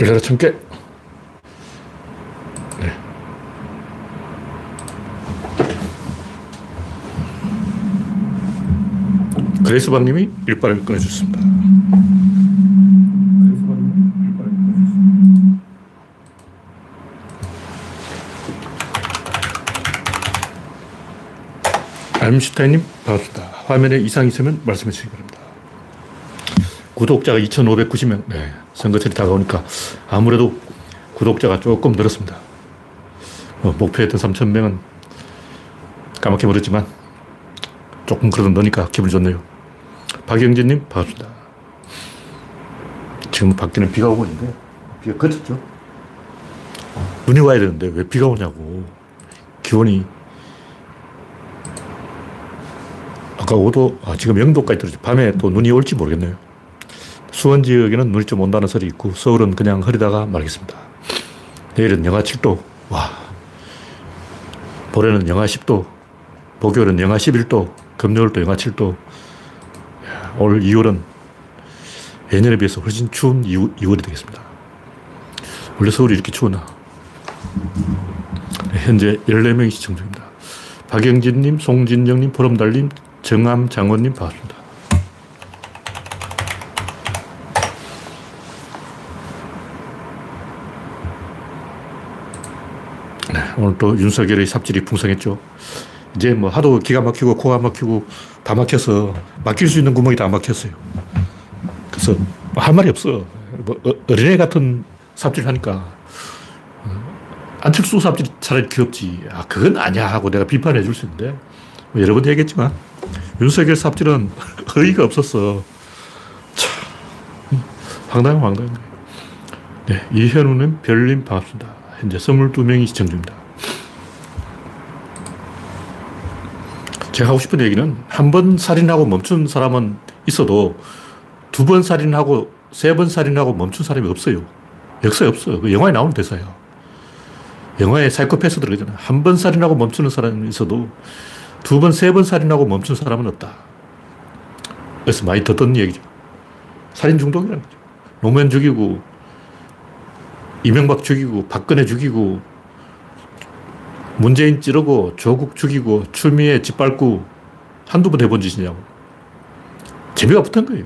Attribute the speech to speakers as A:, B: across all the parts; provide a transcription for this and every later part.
A: 열려라 참깨. 네. 그레이스방님이 일발을 꺼내주셨습니다. 알임슈타인님 반갑습니다. 화면에 이상이 있으면 말씀해 주시기 바랍니다. 구독자가 2,590명. 네. 선거철이 다가오니까 아무래도 구독자가 조금 늘었습니다. 뭐 목표했던 3,000명은 까맣게 버렸지만 조금 그래도 너니까 기분 좋네요. 박영진님 반갑습니다. 지금 밖에는 비가 오고 있는데 비가 그쳤죠. 눈이 와야 되는데 왜 비가 오냐고. 기온이 아까 5도, 아, 지금 0도까지 떨어져. 밤에 또 눈이 올지 모르겠네요. 수원 지역에는 눈이 좀 온다는 소리 있고, 서울은 그냥 흐리다가 말겠습니다. 내일은 영하 7도. 와. 모레는 영하 10도. 목요일은 영하 11도. 금요일도 영하 7도. 야, 올 2월은 예년에 비해서 훨씬 추운 2월, 이 되겠습니다. 원래 서울이 이렇게 추우나. 네, 현재 14명이 시청 중입니다. 박영진님, 송진영님, 보름달님, 정암 장원님 반갑습니다. 오늘 또 윤석열의 삽질이 풍성했죠. 이제 뭐 하도 기가 막히고 코가 막히고 다 막혀서 막힐 수 있는 구멍이 다 막혔어요. 그래서 할 말이 없어. 뭐 어, 어린애 같은 삽질 하니까 어, 안철수 삽질 차라리 귀엽지. 아, 그건 아니야 하고 내가 비판해 줄 수 있는데 뭐 여러 번 얘기했지만 윤석열 삽질은 허의가 없었어. 참, 황당한 황당한 네, 이현우는 별님 반갑습니다. 현재 22명이 시청 중입니다. 제가 하고 싶은 얘기는 한 번 살인하고 멈춘 사람은 있어도 두 번 살인하고 세 번 살인하고 멈춘 사람이 없어요. 역사에 없어. 그 영화에 나오는 대사예요. 영화에 사이코패스들 그러잖아. 한 번 살인하고 멈추는 사람이 있어도 두 번, 세 번 살인하고 멈춘 사람은 없다. 그래서 많이 듣던 얘기죠. 살인 중독이라는 거죠. 노무현 죽이고, 이명박 죽이고, 박근혜 죽이고, 문재인 찌르고, 조국 죽이고, 추미애 짓밟고, 한두 번 해본 짓이냐고. 재미가 붙은 거예요.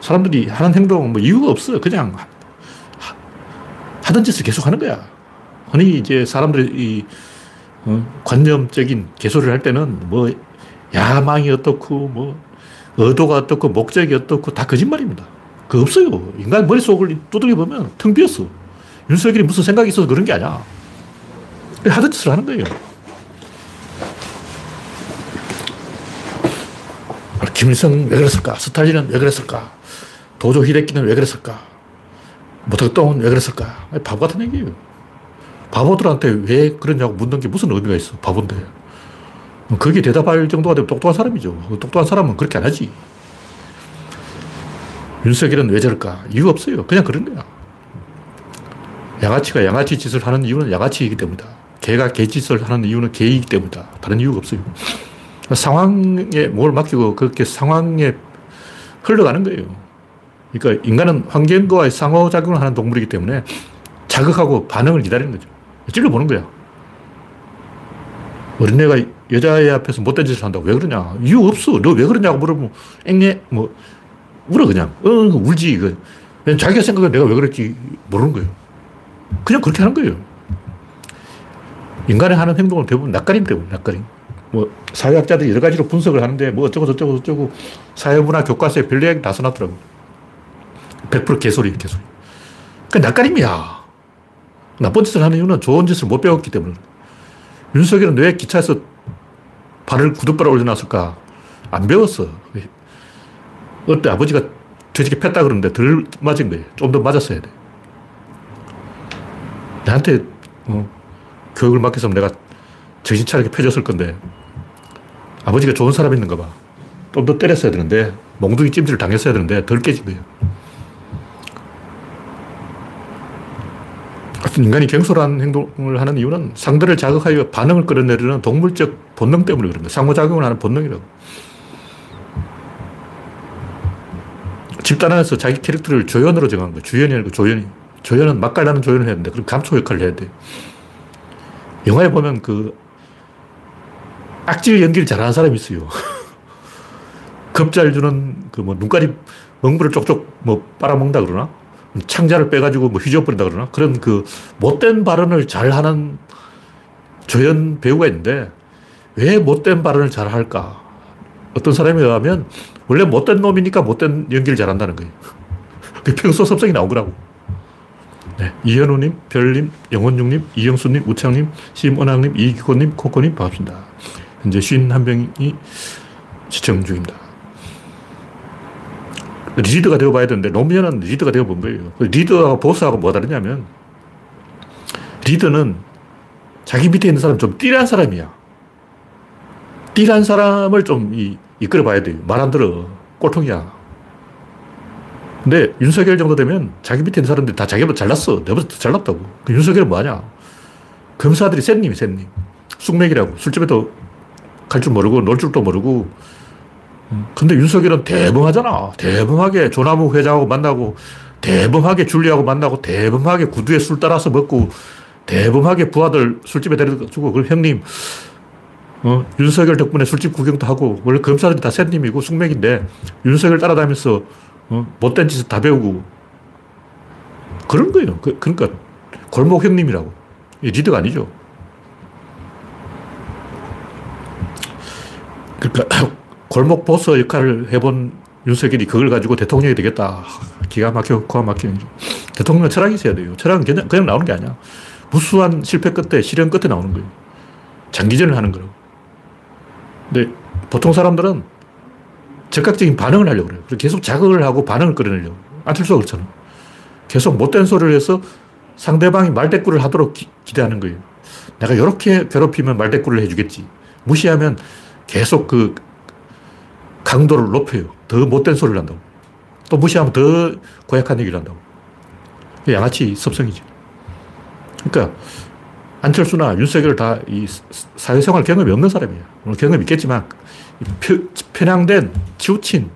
A: 사람들이 하는 행동 뭐 이유가 없어. 그냥 하던 짓을 계속 하는 거야. 흔히 이제 사람들이 어? 관념적인 개소리를 할 때는 뭐 야망이 어떻고 뭐 의도가 어떻고 목적이 어떻고 다 거짓말입니다. 그 없어요. 인간 머릿속을 두드려 보면 텅 비었어. 윤석열이 무슨 생각이 있어서 그런 게 아니야. 하던 짓을 하는 거예요. 김일성 왜 그랬을까? 스탈린은 왜 그랬을까? 도조 히데키는 왜 그랬을까? 모택동은 왜 그랬을까? 바보 같은 얘기예요. 바보들한테 왜 그러냐고 묻는 게 무슨 의미가 있어. 바본데. 거기에 대답할 정도가 되면 똑똑한 사람이죠. 똑똑한 사람은 그렇게 안 하지. 윤석열은 왜 저럴까? 이유 없어요. 그냥 그런 거야. 양아치가 양아치 짓을 하는 이유는 양아치이기 때문이다. 개가 개짓을 하는 이유는 개이기 때문이다. 다른 이유가 없어요. 상황에 뭘 맡기고 그렇게 상황에 흘러가는 거예요. 그러니까 인간은 환경과의 상호작용을 하는 동물이기 때문에 자극하고 반응을 기다리는 거죠. 찔러보는 거야. 어린애가 여자애 앞에서 못된 짓을 한다고 왜 그러냐? 이유 없어. 너 왜 그러냐고 물어보면 앵애 뭐 울어 그냥. 어 울지 이거. 그냥 자기가 생각해 내가 왜 그랬지 모르는 거예요. 그냥 그렇게 하는 거예요. 인간이 하는 행동은 대부분 낯가림 때문에 낯가림. 뭐 사회학자들이 여러 가지로 분석을 하는데 뭐 어쩌고 저쩌고 저쩌고 사회문화 교과서에 별 이야기 다 써놨더라고. 100% 개소리 개소리. 그 낯가림이야. 나쁜 짓을 하는 이유는 좋은 짓을 못 배웠기 때문에. 윤석열은 왜 기차에서 발을 구둣발을 올려놨을까? 안 배웠어. 어때 아버지가 돼지게 팼다 그러는데 덜 맞은 거예요. 좀 더 맞았어야 돼. 나한테 어, 교육을 맡겼으면 내가 정신 차리게 펴줬을 건데 아버지가 좋은 사람이있는가 봐. 좀 더 때렸어야 되는데 몽둥이 찜질을 당했어야 되는데 덜 깨진 거예요. 인간이 경솔한 행동을 하는 이유는 상대를 자극하여 반응을 끌어내려는 동물적 본능 때문에 그런 거예요. 상호작용을 하는 본능이라고. 집단 안에서 자기 캐릭터를 조연으로 정한 거예요. 주연이 아니고 조연이. 조연은 맛깔나는 조연을 해야 되는데, 그럼 감초 역할을 해야 돼. 영화에 보면 그 악질 연기를 잘하는 사람이 있어요. 겁잘 주는 그 뭐 눈깔이 멍부를 쪽쪽 뭐 빨아먹는다 그러나? 창자를 빼가지고 뭐 휘저어버린다 그러나? 그런 그 못된 발언을 잘하는 조연 배우가 있는데 왜 못된 발언을 잘 할까? 어떤 사람에 의하면 원래 못된 놈이니까 못된 연기를 잘한다는 거예요. 그 평소 섭성이 나온 거라고. 네. 이현우님, 별님, 영원중님, 이영수님, 우창님, 심은학님, 이기고님, 코코님 반갑습니다. 현재 51명이 시청 중입니다. 리더가 되어봐야 되는데 노무현은 리더가 되어본 거예요. 그 리더하고 보스하고 뭐가 다르냐면 리더는 자기 밑에 있는 사람 좀 띠란 사람이야. 띠란 사람을 좀 이, 이끌어 봐야 돼요. 말 안 들어. 꼴통이야. 근데 윤석열 정도 되면 자기 밑에 있는 사람들이 다 자기보다 잘났어. 내보다 더 잘났다고. 그 윤석열은 뭐하냐. 검사들이 샌님이 샌님. 쑥맥이라고. 술집에도 갈 줄 모르고 놀 줄도 모르고. 근데 윤석열은 대범하잖아. 대범하게 조나무 회장하고 만나고, 대범하게 줄리하고 만나고, 대범하게 구두에 술 따라서 먹고, 대범하게 부하들 술집에 데려다 주고, 그 형님, 어, 윤석열 덕분에 술집 구경도 하고, 원래 검사들이 다 샌님이고 숙맥인데, 윤석열 따라다니면서, 어, 못된 짓을 다 배우고, 그런 거예요. 그, 러니까 골목 형님이라고. 리더가 아니죠. 그러니까, 골목 보스 역할을 해본 윤석열이 그걸 가지고 대통령이 되겠다. 기가 막혀, 코가 막히는. 대통령은 철학이 있어야 돼요. 철학은 그냥, 그냥 나오는 게 아니야. 무수한 실패 끝에, 실현 끝에 나오는 거예요. 장기전을 하는 거라고. 근데 보통 사람들은 즉각적인 반응을 하려고 그래요. 그래서 계속 자극을 하고 반응을 끌어내려고. 안철수가 그렇잖아. 계속 못된 소리를 해서 상대방이 말대꾸를 하도록 기, 대하는 거예요. 내가 이렇게 괴롭히면 말대꾸를 해주겠지. 무시하면 계속 그 강도를 높여요. 더 못된 소리를 한다고. 또 무시하면 더 고약한 얘기를 한다고. 양아치 섭성이지. 그러니까 안철수나 윤석열 다 이 사회생활 경험이 없는 사람이에요. 경험이 있겠지만 편향된 치우친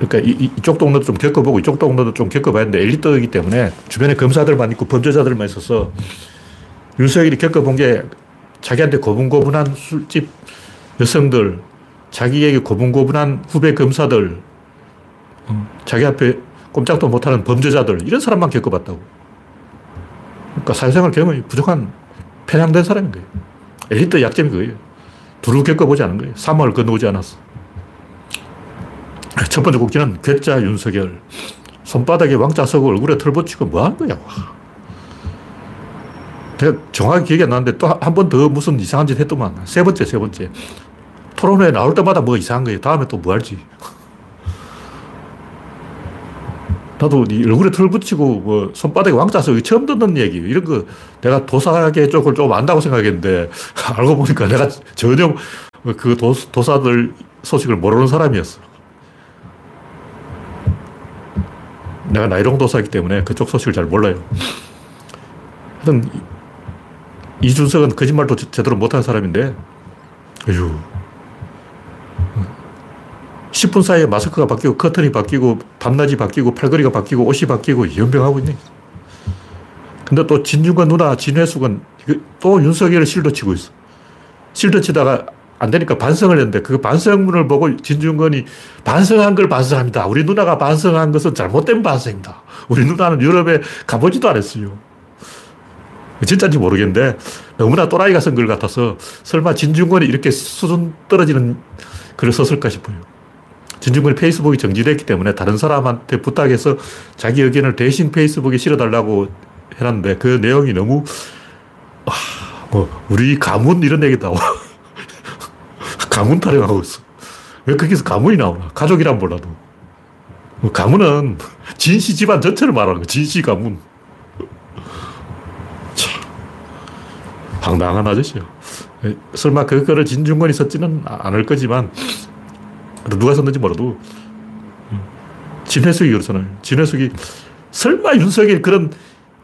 A: 그러니까 이, 쪽 동네도 좀 겪어보고 이쪽 동네도 좀 겪어봐야 하는데 엘리트이기 때문에 주변에 검사들만 있고 범죄자들만 있어서 윤석열이 겪어본 게 자기한테 고분고분한 술집 여성들, 자기에게 고분고분한 후배 검사들, 어, 자기 앞에 꼼짝도 못하는 범죄자들, 이런 사람만 겪어봤다고. 그러니까 사회생활 경험이 부족한 편향된 사람인 거예요. 엘리트 약점이 그거예요. 두루 겪어보지 않은 거예요. 사막을 건너오지 않았어. 첫 번째 국기는 괴짜 윤석열. 손바닥에 왕자 서고 얼굴에 털 붙이고 뭐 하는 거야. 내가 정확히 기억이 안 나는데 또 한 번 더 무슨 이상한 짓 했더만. 세 번째, 세 번째. 토론회 나올 때마다 뭐 이상한 거예요. 다음에 또 뭐 할지. 나도 네 얼굴에 털 붙이고 뭐 손바닥에 왕자 써 처음 듣는 얘기 이런 거 내가 도사계 쪽을 좀 안다고 생각했는데 알고 보니까 내가 전혀 그 도, 도사들 소식을 모르는 사람이었어. 내가 나이롱 도사이기 때문에 그쪽 소식을 잘 몰라요. 하여튼 이준석은 거짓말도 제대로 못하는 사람인데 어휴 10분 사이에 마스크가 바뀌고 커튼이 바뀌고 밤낮이 바뀌고 팔걸이가 바뀌고 옷이 바뀌고 연병하고 있네. 근데 또 진중권 누나 진회숙은 또 윤석열을 실드 치고 있어. 실드 치다가 안 되니까 반성을 했는데 그 반성문을 보고 진중권이 반성한 걸 반성합니다. 우리 누나가 반성한 것은 잘못된 반성입니다. 우리 누나는 유럽에 가보지도 않았어요. 진짜인지 모르겠는데 너무나 또라이가 쓴 걸 같아서 설마 진중권이 이렇게 수준 떨어지는 글을 썼을까 싶어요. 진중권이 페이스북이 정지됐기 때문에 다른 사람한테 부탁해서 자기 의견을 대신 페이스북에 실어달라고 해놨는데 그 내용이 너무 아, 뭐 우리 가문 이런 얘기 나와. 가문 타령하고 있어. 왜 거기서 가문이 나오나? 가족이란 몰라도. 뭐 가문은 진씨 집안 전체를 말하는 거 진씨 가문. 참. 황당한 아저씨야. 설마 그거를 진중권이 썼지는 않을 거지만 누가 썼는지 몰라도 진해숙이 그렇잖아요. 진해숙이 설마 윤석열이 그런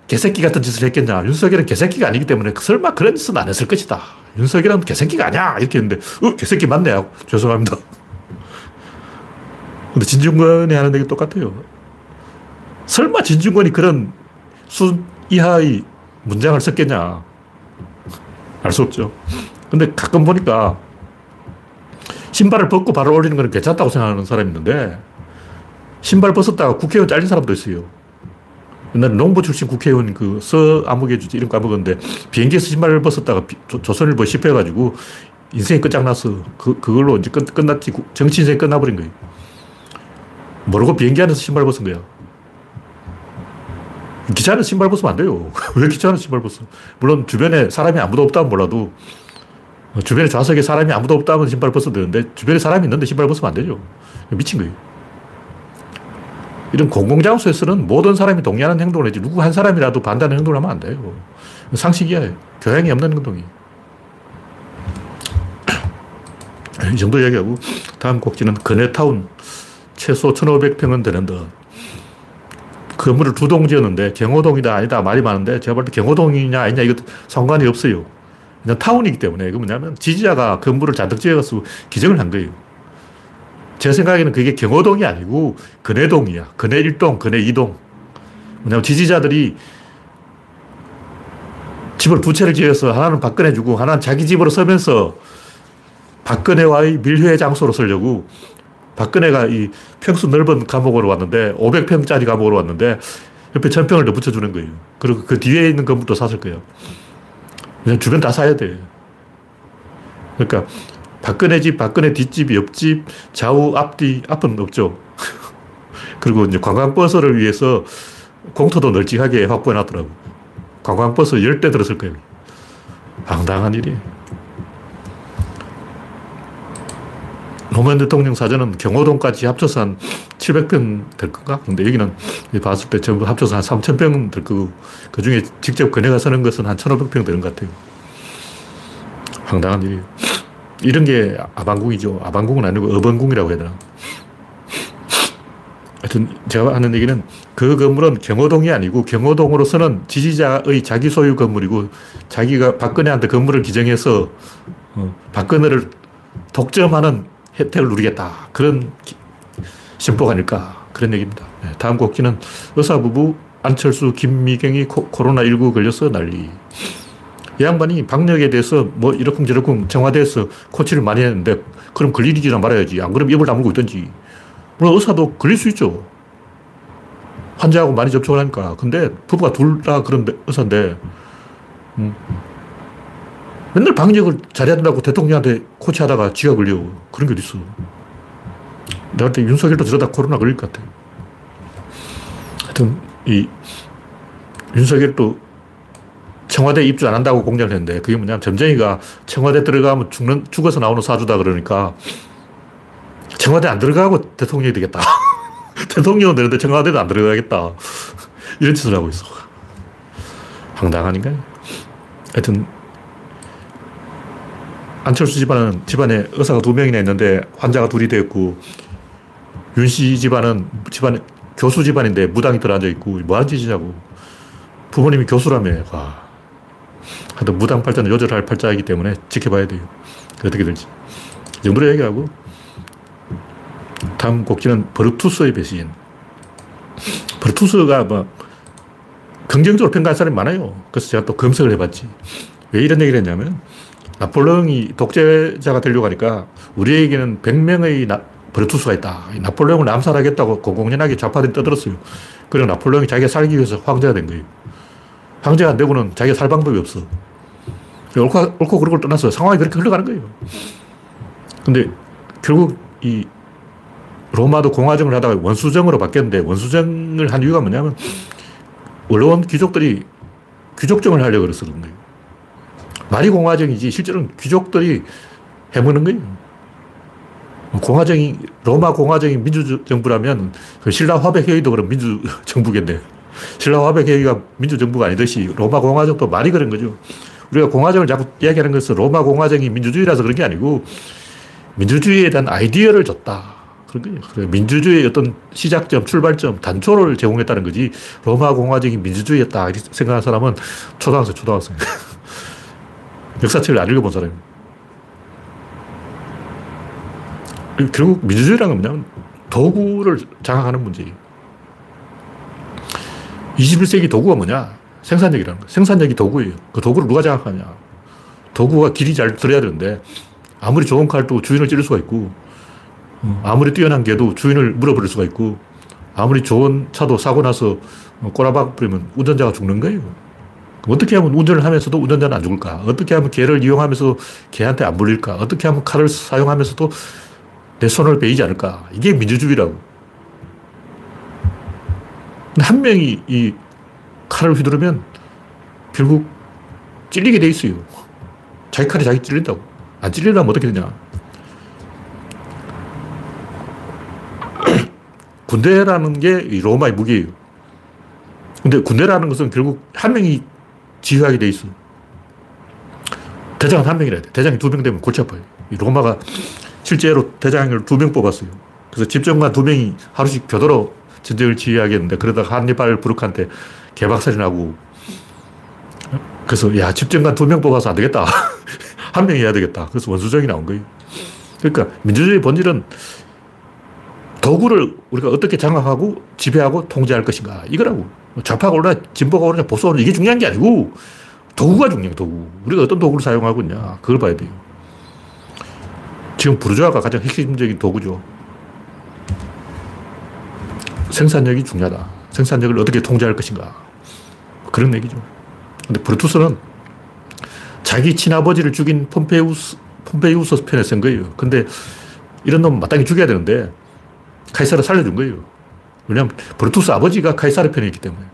A: 개새끼 같은 짓을 했겠냐. 윤석열은 개새끼가 아니기 때문에 설마 그런 짓은 안 했을 것이다. 윤석열은 개새끼가 아니야. 이렇게 했는데, 어, 개새끼 맞네. 요 죄송합니다. 근데 진중권이 하는 얘기 똑같아요. 설마 진중권이 그런 수 이하의 문장을 썼겠냐. 알 수 없죠. 근데 가끔 보니까 신발을 벗고 발을 올리는 건 괜찮다고 생각하는 사람이 있는데 신발 벗었다가 국회의원 잘린 사람도 있어요. 옛날에 농부 출신 국회의원 그 서 아무개 이름 까먹었는데 비행기에서 신발을 벗었다가 조, 선일보 씹혀가지고 인생이 끝장났어. 그, 그걸로 이제 끝, 끝났지. 정치 인생이 끝나버린 거예요. 모르고 비행기 안에서 신발 벗은 거야. 기차는 신발 벗으면 안 돼요. 왜 기차는 신발 벗어? 물론 주변에 사람이 아무도 없다면 몰라도 주변에 좌석에 사람이 아무도 없다면 신발 벗어도 되는데 주변에 사람이 있는데 신발 벗으면 안 되죠. 미친 거예요. 이런 공공장소에서는 모든 사람이 동의하는 행동을 해지 누구 한 사람이라도 반대하는 행동을 하면 안 돼요. 상식이야. 교양이 없는 행동이. 이 정도 이야기하고 다음 곡지는 근해타운 최소 1,500평은 되는 듯. 건물을 두 동 지었는데 경호동이다 아니다 말이 많은데 제가 볼 때 경호동이냐 아니냐 이거 상관이 없어요. 그냥 타운이기 때문에 그 뭐냐면 지지자가 건물을 잔뜩 지어서 기증을 한 거예요. 제 생각에는 그게 경호동이 아니고 근해동이야. 근해 1동, 근해 2동. 뭐냐면 지지자들이 집을 두 채를 지어서 하나는 박근혜 주고 하나는 자기 집으로 서면서 박근혜와의 밀회 장소로 쓰려고 박근혜가 이 평수 넓은 감옥으로 왔는데 500평짜리 감옥으로 왔는데 옆에 천평을 더 붙여주는 거예요. 그리고 그 뒤에 있는 건물도 샀을 거예요. 그냥 주변 다 사야 돼. 그러니까 박근혜 집, 박근혜 뒷집, 옆집, 좌우, 앞뒤, 앞은 없죠. 그리고 이제 관광버스를 위해서 공터도 널찍하게 확보해 놨더라고. 관광버스 10대 들었을 거예요. 황당한 일이에요. 노무현 대통령 사전은 경호동까지 합쳐서 한 700평 될 건가? 근데 여기는 봤을 때 전부 합쳐서 한 3,000평 될 거고, 그 중에 직접 그네가 서는 것은 한 1,500평 되는 것 같아요. 황당한 일이에요. 이런 게 아방궁이죠. 아방궁은 아니고 어번궁이라고 해야 되나. 하여튼 제가 하는 얘기는 그 건물은 경호동이 아니고 경호동으로서는 지지자의 자기 소유 건물이고 자기가 박근혜한테 건물을 기증해서 어, 박근혜를 독점하는 혜택을 누리겠다. 그런 심보가 아닐까. 그런 얘기입니다. 네, 다음 곡기는 의사부부 안철수, 김미경이 코, 로나19 걸려서 난리. 이 양반이 방역에 대해서 뭐 이러쿵저러쿵 청와대에서 코치를 많이 했는데 그럼 일이나 말아야지. 안 그러면 입을 다물고 있든지. 물론 의사도 걸릴 수 있죠. 환자하고 많이 접촉을 하니까. 근데 부부가 둘 다 그런 의사인데, 음. 맨날 방역을 잘해야 된다고 대통령한테 코치하다가 지가 걸려. 그런 게 어딨어. 내가 볼 윤석열도 저러다 코로나 걸릴 것 같아. 하여튼, 이, 윤석열도 청와대 입주 안 한다고 공약을 했는데, 그게 뭐냐면, 점쟁이가 청와대 들어가면 죽는, 죽어서 나오는 사주다 그러니까, 청와대 안 들어가고 대통령이 되겠다. 대통령은 되는데 청와대도 안 들어가겠다. 이런 짓을 하고 있어. 황당한인가 하여튼, 안철수 집안은 집안에 의사가 두 명이나 있는데 환자가 둘이 되었고, 윤씨 집안은 집안, 교수 집안인데 무당이 들어앉아 있고, 뭐 하는 짓이냐고. 부모님이 교수라며, 와. 하여튼 무당 팔자는 요절할 팔자이기 때문에 지켜봐야 돼요. 어떻게 될지. 이 정도로 얘기하고, 다음 곡지는 버르투스의 배신. 버르투스가 뭐, 긍정적으로 평가한 사람이 많아요. 그래서 제가 또 검색을 해봤지. 왜 이런 얘기를 했냐면, 나폴레옹이 독재자가 되려고 하니까 우리에게는 100명의 나, 버르투스가 있다. 나폴레옹을 암살하겠다고 공공연하게 좌파들이 떠들었어요. 그리고 나폴레옹이 자기가 살기 위해서 황제가 된 거예요. 황제가 안 되고는 자기가 살 방법이 없어. 옳고, 옳고 그르고 떠나서 상황이 그렇게 흘러가는 거예요. 근데 결국 이 로마도 공화정을 하다가 원수정으로 바뀌었는데 원수정을 한 이유가 뭐냐면 원로원 귀족들이 귀족정을 하려고 그래서 그런 거예요. 말이 공화정이지 실제로는 귀족들이 해먹는 거예요. 공화정이, 로마 공화정이 민주정부라면 그 신라 화백회의도 그럼 민주정부겠네. 신라 화백회의가 민주정부가 아니듯이 로마 공화정도 말이 그런 거죠. 우리가 공화정을 자꾸 이야기하는 것은 로마 공화정이 민주주의라서 그런 게 아니고 민주주의에 대한 아이디어를 줬다. 그런 거예요. 민주주의의 어떤 시작점, 출발점, 단초를 제공했다는 거지 로마 공화정이 민주주의였다. 생각하는 사람은 초등학생, 초등학생. 역사책을 안 읽어본 사람입니다. 결국 민주주의라는 건 뭐냐면 도구를 장악하는 문제예요. 21세기 도구가 뭐냐? 생산력이라는 거. 생산력이 도구예요. 그 도구를 누가 장악하냐? 도구가 길이 잘 들어야 되는데 아무리 좋은 칼도 주인을 찌를 수가 있고 어, 아무리 뛰어난 개도 주인을 물어버릴 수가 있고 아무리 좋은 차도 사고 나서 꼬라박 부리면 운전자가 죽는 거예요. 어떻게 하면 운전을 하면서도 운전자는 안 죽을까? 어떻게 하면 개를 이용하면서 개한테 안 물릴까? 어떻게 하면 칼을 사용하면서도 내 손을 베이지 않을까? 이게 민주주의라고. 한 명이 이 칼을 휘두르면 결국 찔리게 돼 있어요. 자기 칼이 자기 찔린다고. 안 찔리려면 어떻게 되냐. 군대라는 게 로마의 무기예요. 근데 군대라는 것은 결국 한 명이 지휘하게 돼 있어. 대장은 한 명이라 돼. 대장이 두 명 되면 골치 아파요. 로마가 실제로 대장을 두 명 뽑았어요. 그래서 집정관 두 명이 하루씩 교도로 전쟁을 지휘하겠는데 그러다가 한니발 부룩한테 개박살이 나고 그래서 야 집정관 두 명 뽑아서 안 되겠다. 한 명이 해야 되겠다. 그래서 원수정이 나온 거예요. 그러니까 민주주의 본질은 도구를 우리가 어떻게 장악하고 지배하고 통제할 것인가 이거라고. 좌파가 오르나 진보가 오르나 보수가 오르나 이게 중요한 게 아니고 도구가 중요해 도구. 우리가 어떤 도구를 사용하고 있냐 그걸 봐야 돼요. 지금 부르주아가 가장 핵심적인 도구죠. 생산력이 중요하다. 생산력을 어떻게 통제할 것인가. 그런 얘기죠. 근데 브루투스는 자기 친아버지를 죽인 폼페이우스, 폼페이우스 편에 쓴 거예요. 근데 이런 놈 마땅히 죽여야 되는데 카이사를 살려준 거예요. 왜냐하면 브루투스 아버지가 카이사르 편에 있기 때문에.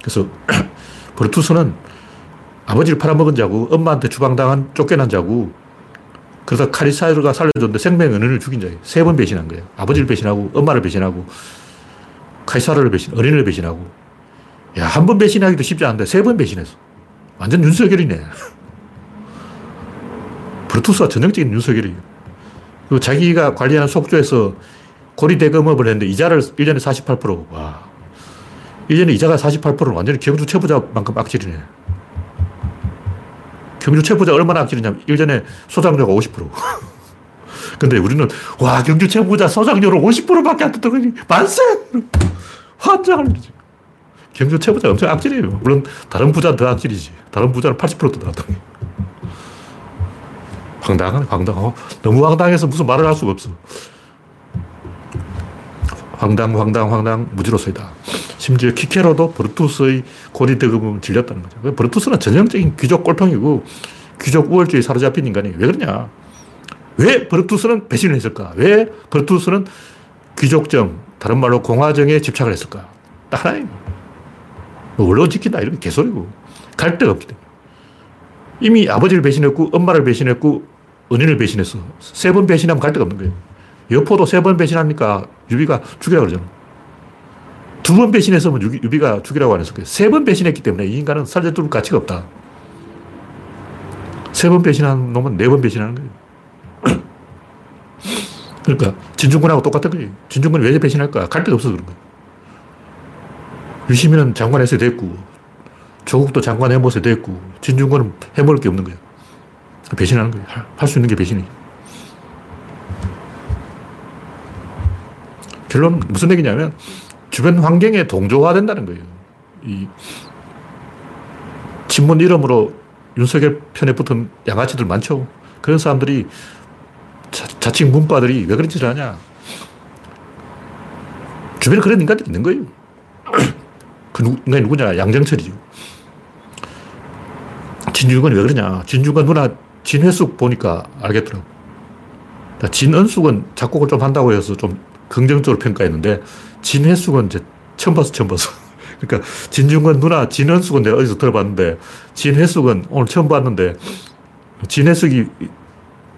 A: 그래서 브루투스는 아버지를 팔아먹은 자고 엄마한테 주방당한 쫓겨난 자고 그러다 카리사르가 살려줬는데 생명 은인을 죽인 자예요. 세 번 배신한 거예요. 아버지를 배신하고 엄마를 배신하고 카이사르를 배신, 어린이를 배신하고. 야, 한 번 배신하기도 쉽지 않은데 세 번 배신했어. 완전 윤석열이네. 브루투스가 전형적인 윤석열이에요. 그리고 자기가 관리하는 속초에서 고리대금업을 했는데 이자를 1년에 48%. 와. 1년에 이자가 48%는 완전히 경주 최부자만큼 악질이네. 경주 최부자 얼마나 악질이냐면 1년에 소장료가 50%. 근데 우리는 와 경주 최부자 소장료를 50%밖에 안 뜯더니 만세! 환장을 이러지. 경주 최부자 엄청 악질이에요. 물론 다른 부자는 더 악질이지. 다른 부자는 80% 뜯어놨더니. 황당하네, 황당하고. 너무 황당해서 무슨 말을 할 수가 없어. 황당, 황당, 황당, 무지로서이다. 심지어 키케로도 브루투스의 고리 대금을 질렸다는 거죠. 브루투스는 전형적인 귀족 꼴통이고 귀족 우월주의 사로잡힌 인간이 왜 그러냐. 왜 브루투스는 배신을 했을까? 왜 브루투스는 귀족정, 다른 말로 공화정에 집착을 했을까? 딱 하나예요. 뭐 원론 지킨다 이런 게 개소리고 갈 데가 없기 때문에. 이미 아버지를 배신했고 엄마를 배신했고 은인을 배신했어. 세 번 배신하면 갈 데가 없는 거예요. 여포도 세 번 배신하니까 유비가 죽이라고 그러잖아. 두 번 배신했으면 유비, 가 죽이라고 안 했을 거예요. 세 번 배신했기 때문에 이 인간은 살려둘 가치가 없다. 세 번 배신한 놈은 네 번 배신하는 거예요. 그러니까 진중권하고 똑같은 거예요. 진중권이 왜 배신할까? 갈 데가 없어서 그런 거예요. 유시민은 장관 했어야 됐고, 조국도 장관 해먹어야 됐고, 진중권은 해먹을 게 없는 거예요. 배신하는 거예요. 할 수 있는 게 배신이에요. 결론은 무슨 얘기냐면 주변 환경에 동조화된다는 거예요. 이 친문 이름으로 윤석열 편에 붙은 양아치들 많죠. 그런 사람들이 자, 칭 문과들이 왜 그런 짓을 하냐. 주변에 그런 인간들이 있는 거예요. 그 인간이 누구냐? 양정철이죠. 진중권이 왜 그러냐? 진중권 누나 진회숙 보니까 알겠더라고. 진은숙은 작곡을 좀 한다고 해서 좀 긍정적으로 평가했는데 진해숙은 이제 처음 봤어, 처음 봤어. 그러니까 진중권 누나 진은숙은 내가 어디서 들어봤는데 진해숙은 오늘 처음 봤는데 진해숙이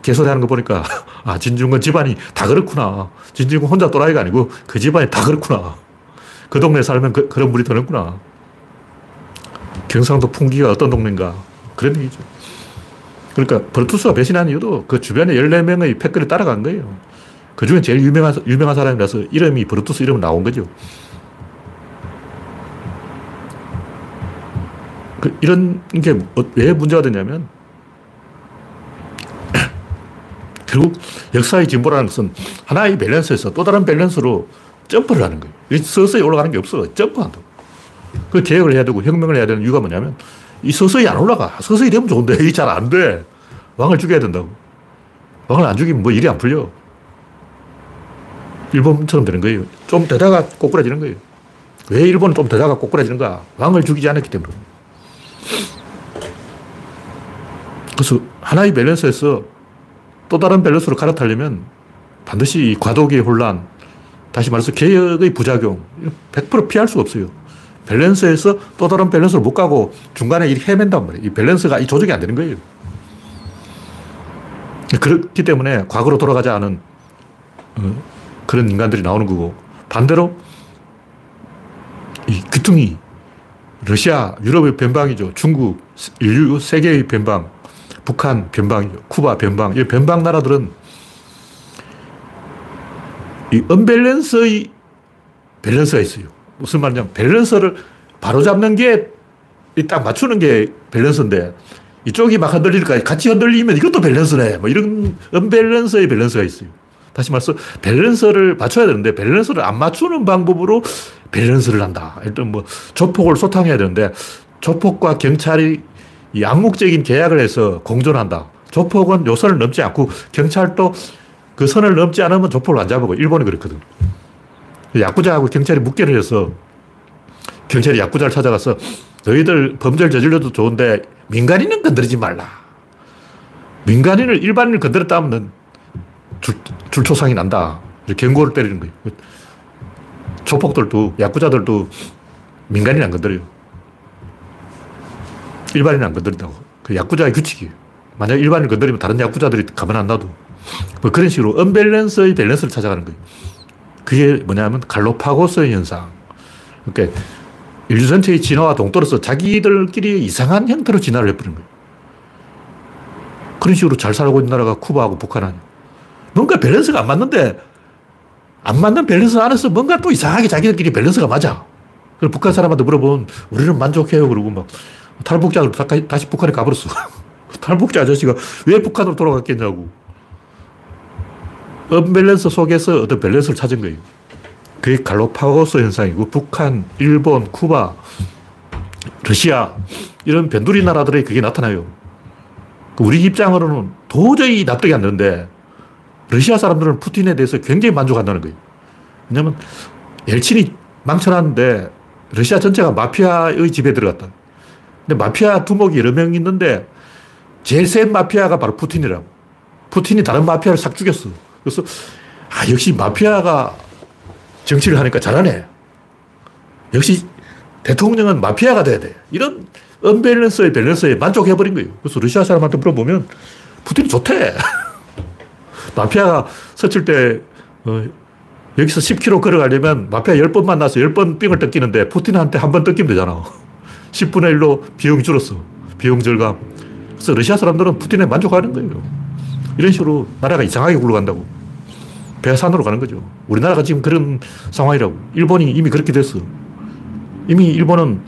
A: 개소리하는 거 보니까 아 진중권 집안이 다 그렇구나. 진중권 혼자 또라이가 아니고 그 집안이 다 그렇구나. 그 동네 살면 그, 런 물이 드는구나. 경상도 풍기가 어떤 동네인가 그런 얘기죠. 그러니까 벌투스가 배신한 이유도 그 주변에 14명의 패권을 따라간 거예요. 그 중에 제일 유명한, 유명한 사람이라서 이름이 브루투스 이름 나온 거죠. 그 이런 게 왜 문제가 되냐면 결국 역사의 진보라는 것은 하나의 밸런스에서 또 다른 밸런스로 점프를 하는 거예요. 서서히 올라가는 게 없어. 점프한다고. 그 개혁을 해야 되고 혁명을 해야 되는 이유가 뭐냐면 이 서서히 안 올라가. 서서히 되면 좋은데 이게 잘안 돼. 왕을 죽여야 된다고. 왕을 안 죽이면 뭐 일이 안 풀려. 일본처럼 되는 거예요. 좀 되다가 꼬꾸라지는 거예요. 왜 일본은 좀 되다가 꼬꾸라지는가? 왕을 죽이지 않았기 때문에. 그래서 하나의 밸런스에서 또 다른 밸런스로 갈아타려면 반드시 과도기의 혼란, 다시 말해서 개혁의 부작용, 100% 피할 수가 없어요. 밸런스에서 또 다른 밸런스로 못 가고 중간에 이 헤맨단 말이에요. 이 밸런스가 이 조정이 안 되는 거예요. 그렇기 때문에 과거로 돌아가지 않은 어, 그런 인간들이 나오는 거고 반대로 이 귀퉁이 러시아, 유럽의 변방이죠. 중국, 인류, 세계의 변방, 북한 변방이죠. 쿠바 변방. 이 변방 나라들은 이 언밸런스의 밸런스가 있어요. 무슨 말이냐면 밸런스를 바로 잡는 게 딱 맞추는 게 밸런스인데 이쪽이 막 흔들리니까 같이 흔들리면 이것도 밸런스네. 뭐 이런 언밸런스의 밸런스가 있어요. 다시 말해서 밸런스를 맞춰야 되는데 밸런스를 안 맞추는 방법으로 밸런스를 한다. 일단 뭐 조폭을 소탕해야 되는데 조폭과 경찰이 양국적인 계약을 해서 공존한다. 조폭은 요 선을 넘지 않고 경찰도 그 선을 넘지 않으면 조폭을 안 잡고 일본이 그렇거든. 야구자하고 경찰이 묵계를 해서 경찰이 야구자를 찾아가서 너희들 범죄를 저질러도 좋은데 민간인은 건드리지 말라. 민간인을 일반인을 건드렸다면 줄, 줄초상이 난다. 경고를 때리는 거예요. 조폭들도, 야구자들도 민간인 안 건드려요. 일반인 안 건드린다고. 그 야구자의 규칙이에요. 만약 일반인 건드리면 다른 야구자들이 가만 안 놔도. 뭐 그런 식으로 언밸런스의 밸런스를 찾아가는 거예요. 그게 뭐냐면 갈로파고스의 현상. 그러니까 인류 전체의 진화와 동떨어서 자기들끼리 이상한 형태로 진화를 해버린 거예요. 그런 식으로 잘 살고 있는 나라가 쿠바하고 북한 아니에요. 뭔가 밸런스가 안 맞는데 안 맞는 밸런스 안에서 뭔가 또 이상하게 자기들끼리 밸런스가 맞아. 그래서 북한 사람한테 물어보면 우리는 만족해요. 그러고 막 탈북자들 다시 북한에 가버렸어. 탈북자 아저씨가 왜 북한으로 돌아갔겠냐고. 언밸런스 속에서 어떤 밸런스를 찾은 거예요. 그게 갈라파고스 현상이고 북한, 일본, 쿠바, 러시아 이런 변두리 나라들에 그게 나타나요. 우리 입장으로는 도저히 납득이 안 되는데 러시아 사람들은 푸틴에 대해서 굉장히 만족한다는 거예요. 왜냐하면 엘친이 망쳐놨는데 러시아 전체가 마피아의 집에 들어갔다. 근데 마피아 두목이 여러 명 있는데 제일 센 마피아가 바로 푸틴이라고. 푸틴이 다른 마피아를 싹 죽였어. 그래서 아 역시 마피아가 정치를 하니까 잘하네. 역시 대통령은 마피아가 돼야 돼. 이런 언밸런스의 밸런스에 만족해버린 거예요. 그래서 러시아 사람한테 물어보면 푸틴이 좋대. 마피아가 서칠 때 어, 여기서 10km 걸어가려면 마피아 10번 만나서 10번 삥을 뜯기는데 푸틴한테 한 번 뜯기면 되잖아. 10분의 1로 비용이 줄었어. 비용 절감. 그래서 러시아 사람들은 푸틴에 만족하는 거예요. 이런 식으로 나라가 이상하게 굴러간다고. 배산으로 가는 거죠. 우리나라가 지금 그런 상황이라고. 일본이 이미 그렇게 됐어. 이미 일본은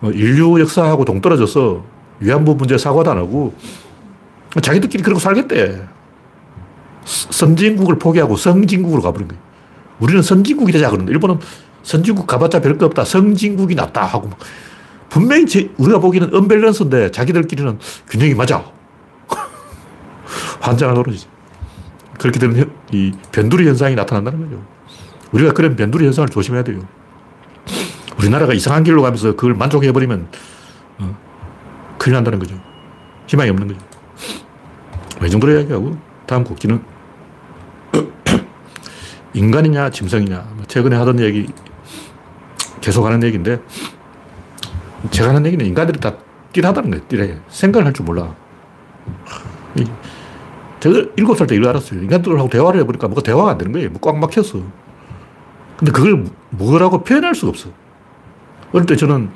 A: 어, 인류 역사하고 동떨어져서 위안부 문제 사과도 안 하고 자기들끼리 그러고 살겠대. 선진국을 포기하고 성진국으로 가버린 거예요. 우리는 선진국이 되자 그러는데 일본은 선진국 가봤자 별거 없다. 성진국이 낫다 하고 분명히 제, 우리가 보기에는 언밸런스인데 자기들끼리는 균형이 맞아. 환장을 노릇이지. 그렇게 되면 이 변두리 현상이 나타난다는 거죠. 우리가 그런 변두리 현상을 조심해야 돼요. 우리나라가 이상한 길로 가면서 그걸 만족해버리면 어, 큰일 난다는 거죠. 희망이 없는 거죠. 이 정도로 이야기하고 다음 곡지는 인간이냐 짐승이냐 뭐 최근에 하던 얘기 계속 하는 얘기인데 제가 하는 얘기는 인간들이 다 띠하다는 거예요. 띠래. 생각을 할 줄 몰라. 제가 일곱 살 때 이걸 알았어요. 인간들하고 대화를 해보니까 뭐가 대화가 안 되는 거예요. 뭐꽉 막혔어. 근데 그걸 뭐라고 표현할 수가 없어. 어릴 때 저는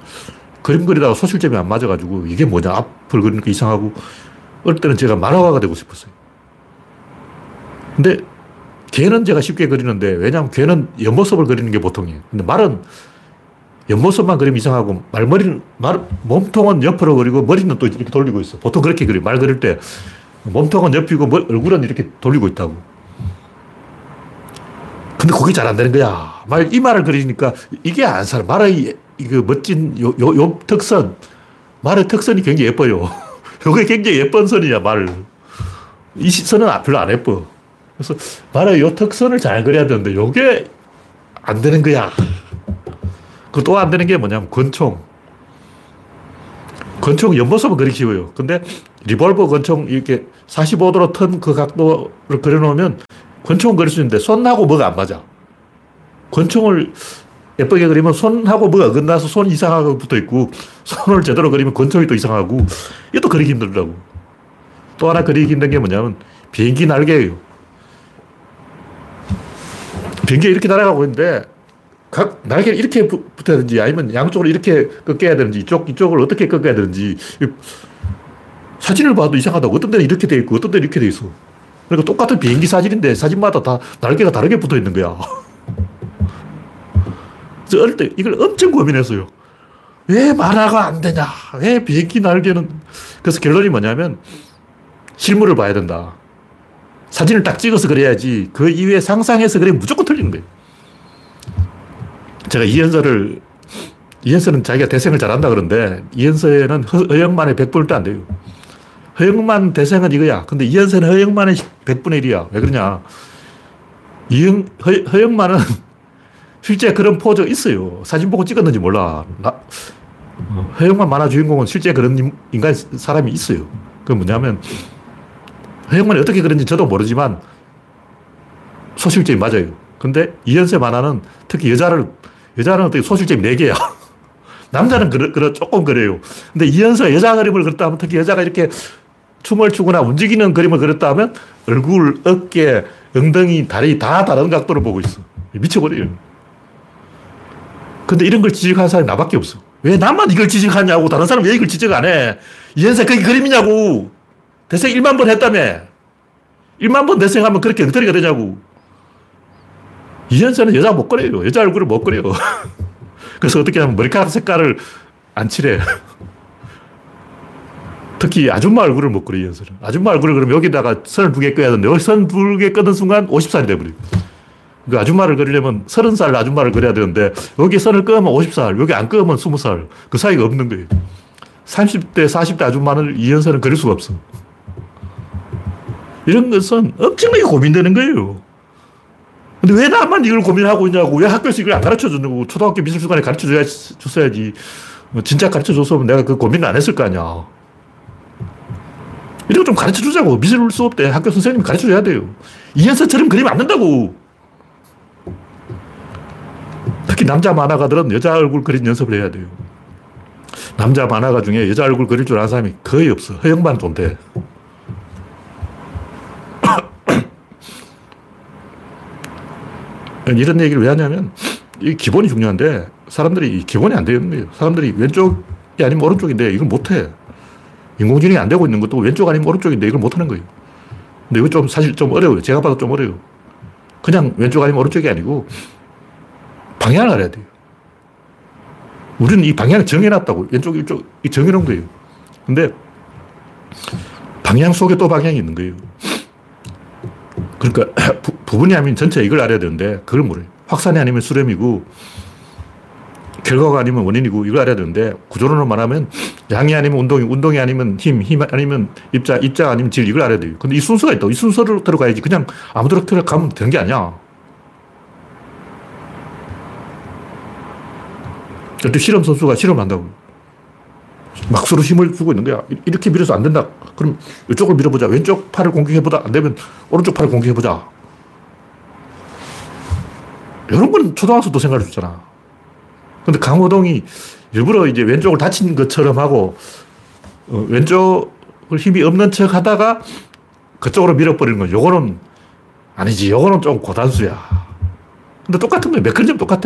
A: 그림 그리다가 소실점이 안 맞아가지고 이게 뭐냐. 앞을 그리니까 이상하고 어릴 때는 제가 만화가가 되고 싶었어요. 근데 개는 제가 쉽게 그리는데 왜냐하면 개는 옆모습을 그리는 게 보통이에요. 근데 말은 옆모습만 그리면 이상하고 말머리는 말, 몸통은 옆으로 그리고 머리는 또 이렇게 돌리고 있어. 보통 그렇게 그려. 말 그릴 때 몸통은 옆이고 뭐, 얼굴은 이렇게 돌리고 있다고. 근데 그게 잘 안 되는 거야. 말, 이 말을 그리니까 이게 안 살아. 말의 이거 멋진 요, 요, 요 특선. 말의 특선이 굉장히 예뻐요. 요게 굉장히 예쁜 선이야, 말. 이 선은 별로 안 예뻐. 그래서 말의 요 특선을 잘 그려야 되는데 요게 안 되는 거야. 그 또 안 되는 게 뭐냐면 권총. 권총 옆모습은 그리 쉬워요. 근데 리볼버 권총 이렇게 45도로 턴 그 각도를 그려놓으면 권총은 그릴 수 있는데 손하고 뭐가 안 맞아. 권총을 예쁘게 그리면 손하고 뭐가 어긋나서 손 이상하게 붙어 있고 손을 제대로 그리면 권총이 또 이상하고 이것도 그리기 힘들다고. 또 하나 그리기 힘든 게 뭐냐면 비행기 날개예요. 비행기 이렇게 날아가고 있는데 각 날개를 이렇게 붙어야 되는지 아니면 양쪽으로 이렇게 꺾여야 되는지 이쪽, 이쪽을 어떻게 꺾어야 되는지 사진을 봐도 이상하다고. 어떤 데는 이렇게 돼 있고 어떤 데는 이렇게 돼 있어. 그러니까 똑같은 비행기 사진인데 사진마다 다 날개가 다르게 붙어 있는 거야. 그래서 어릴 때 이걸 엄청 고민했어요. 왜 만화가 안 되냐? 왜 비행기 날개는. 그래서 결론이 뭐냐면 실물을 봐야 된다. 사진을 딱 찍어서 그래야지 그 이후에 상상해서 그리면 무조건 틀리는 거예요. 제가 이현서를, 이현서는 자기가 대생을 잘한다 그러는데 이현서에는 허영만의 100분의 1도 안 돼요. 허영만 대생은 이거야. 근데 이현서는 허영만의 100분의 1이야. 왜 그러냐. 이영, 허, 허영만은 실제 그런 포즈 있어요. 사진 보고 찍었는지 몰라. 나, 허영만 만화 주인공은 실제 그런 인간, 사람이 있어요. 그 뭐냐면, 허영만이 어떻게 그런지 저도 모르지만, 소실점이 맞아요. 근데 이현세 만화는 특히 여자를, 여자는 어떻게 소실점이 4개야. 남자는 그래, 그래, 조금 그래요. 근데 이현세 여자 그림을 그렸다 하면 특히 여자가 이렇게 춤을 추거나 움직이는 그림을 그렸다 하면 얼굴, 어깨, 엉덩이, 다리 다 다른 각도로 보고 있어. 미쳐버려요. 근데 이런 걸 지적하는 사람이 나밖에 없어. 왜 나만 이걸 지적하냐고. 다른 사람 왜 이걸 지적 안 해. 이현세 그게 그림이냐고. 대생 1만 번 했다며. 1만 번 대생하면 그렇게 엉터리가 되냐고. 이현세는 여자 못 그려요. 여자 얼굴을 못 그려요. 그래서 어떻게 하면 머리카락 색깔을 안 칠해. 특히 아줌마 얼굴을 못 그려, 이현세는. 아줌마 얼굴을 그러면 여기다가 선을 두개 꺼야 되는데, 여기 선 두 개 끄는 순간 50살이 돼버려요. 그 아줌마를 그리려면 30살 아줌마를 그려야 되는데, 여기 선을 끄면 50살, 여기 안 끄면 20살. 그 사이가 없는 거예요. 30대, 40대 아줌마를 이현세는 그릴 수가 없어. 이런 것은 엄청나게 고민되는 거예요. 근데 왜 나만 이걸 고민하고 있냐고. 왜 학교에서 이걸 안 가르쳐 주냐고. 초등학교 미술관에 가르쳐 줬어야지. 진짜 가르쳐 줬으면 내가 그 고민을 안 했을 거 아니야. 이런 거 좀 가르쳐 주자고. 미술 수업 때 학교 선생님이 가르쳐 줘야 돼요. 이현서처럼 그리면 안 된다고. 특히 남자 만화가들은 여자 얼굴 그린 연습을 해야 돼요. 남자 만화가 중에 여자 얼굴 그릴 줄 아는 사람이 거의 없어. 허영만 좀 돼. 이런 얘기를 왜 하냐면, 이 기본이 중요한데, 사람들이 기본이 안 되는 거예요. 사람들이 왼쪽이 아니면 오른쪽인데, 이걸 못해. 인공지능이 안 되고 있는 것도 왼쪽 아니면 오른쪽인데, 이걸 못하는 거예요. 근데 이거 좀 사실 좀 어려워요. 제가 봐도 좀 어려워요. 그냥 왼쪽 아니면 오른쪽이 아니고, 방향을 알아야 돼요. 우리는 이 방향을 정해놨다고. 왼쪽, 이쪽, 정해놓은 거예요. 근데, 방향 속에 또 방향이 있는 거예요. 그러니까 부, 분이 아니면 전체 이걸 알아야 되는데 그걸 모르요 확산이 아니면 수렴이고 결과가 아니면 원인이고 이걸 알아야 되는데 구조론으로 말하면 양이 아니면 운동이, 운동이 아니면 힘, 힘 아니면 입자, 입자 아니면 질 이걸 알아야 돼요. 근데 이 순서가 있다고. 이 순서로 들어가야지. 그냥 아무데나 들어가면 되는 게 아니야. 또 실험 선수가 실험한다고. 막 서로 힘을 주고 있는 거야. 이렇게 밀어서 안 된다. 그럼 이쪽을 밀어보자. 왼쪽 팔을 공격해보다. 안 되면 오른쪽 팔을 공격해보자. 이런 건 초등학생도 생각할 수 있잖아. 근데 강호동이 일부러 이제 왼쪽을 다친 것처럼 하고, 어, 왼쪽을 힘이 없는 척 하다가 그쪽으로 밀어버리는 건 요거는 아니지. 요거는 좀 고단수야. 근데 똑같은 거야. 메커니즘 똑같아.